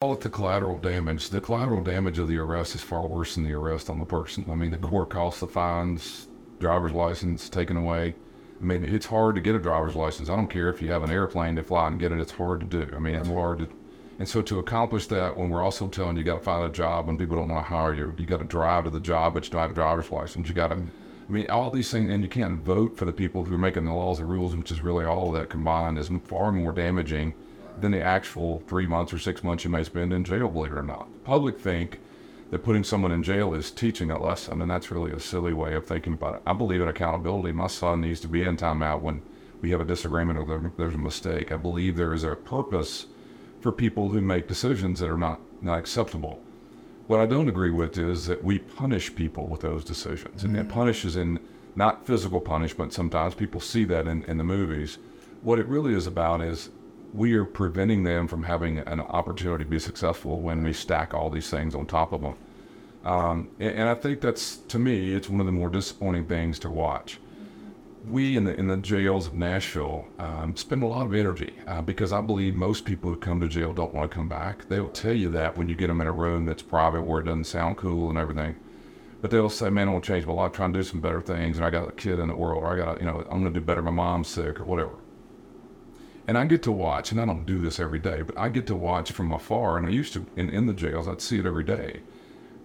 call it the collateral damage. The collateral damage of the arrest is far worse than the arrest on the person. I mean, the court costs, the fines, driver's license taken away. I mean, it's hard to get a driver's license. I don't care if you have an airplane to fly and get it. It's hard to do. I mean, it's hard to. And so to accomplish that, when we're also telling you, you got to find a job when people don't want to hire you, you got to drive to the job, but you don't have a driver's license. You got to. I mean, all these things, and you can't vote for the people who are making the laws and rules, which is really all of that combined, is far more damaging than the actual three months or six months you may spend in jail, believe it or not. The public think that putting someone in jail is teaching a lesson, and that's really a silly way of thinking about it. I believe in accountability. My son needs to be in timeout when we have a disagreement or there's a mistake. I believe there is a purpose for people who make decisions that are not, not acceptable. What I don't agree with is that we punish people with those decisions, and it mm. punishes in not physical punishment. Sometimes people see that in, in the movies. What it really is about is we are preventing them from having an opportunity to be successful when we stack all these things on top of them. Um, and, and I think that's, to me, it's one of the more disappointing things to watch. We in the in the jails of Nashville um, spend a lot of energy uh, because I believe most people who come to jail don't want to come back. They'll tell you that when you get them in a room that's private where it doesn't sound cool and everything. But they'll say, "Man, I want to change my life, trying to do some better things, and I got a kid in the world, or I got, you know, I'm going to do better. My mom's sick, or whatever." And I get to watch, and I don't do this every day, but I get to watch from afar, and I used to in, in the jails, I'd see it every day.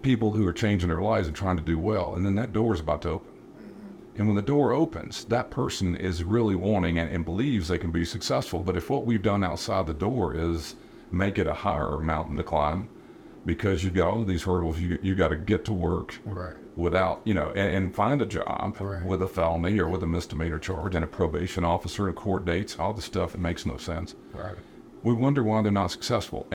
People who are changing their lives and trying to do well, and then that door is about to open. And when the door opens, that person is really wanting and, and believes they can be successful. But if what we've done outside the door is make it a higher mountain to climb, because you've got all of these hurdles, you you got to get to work Right. without, you know, and, and find a job Right. with a felony or with a misdemeanor charge and a probation officer and court dates, all the stuff that makes no sense. Right. We wonder why they're not successful.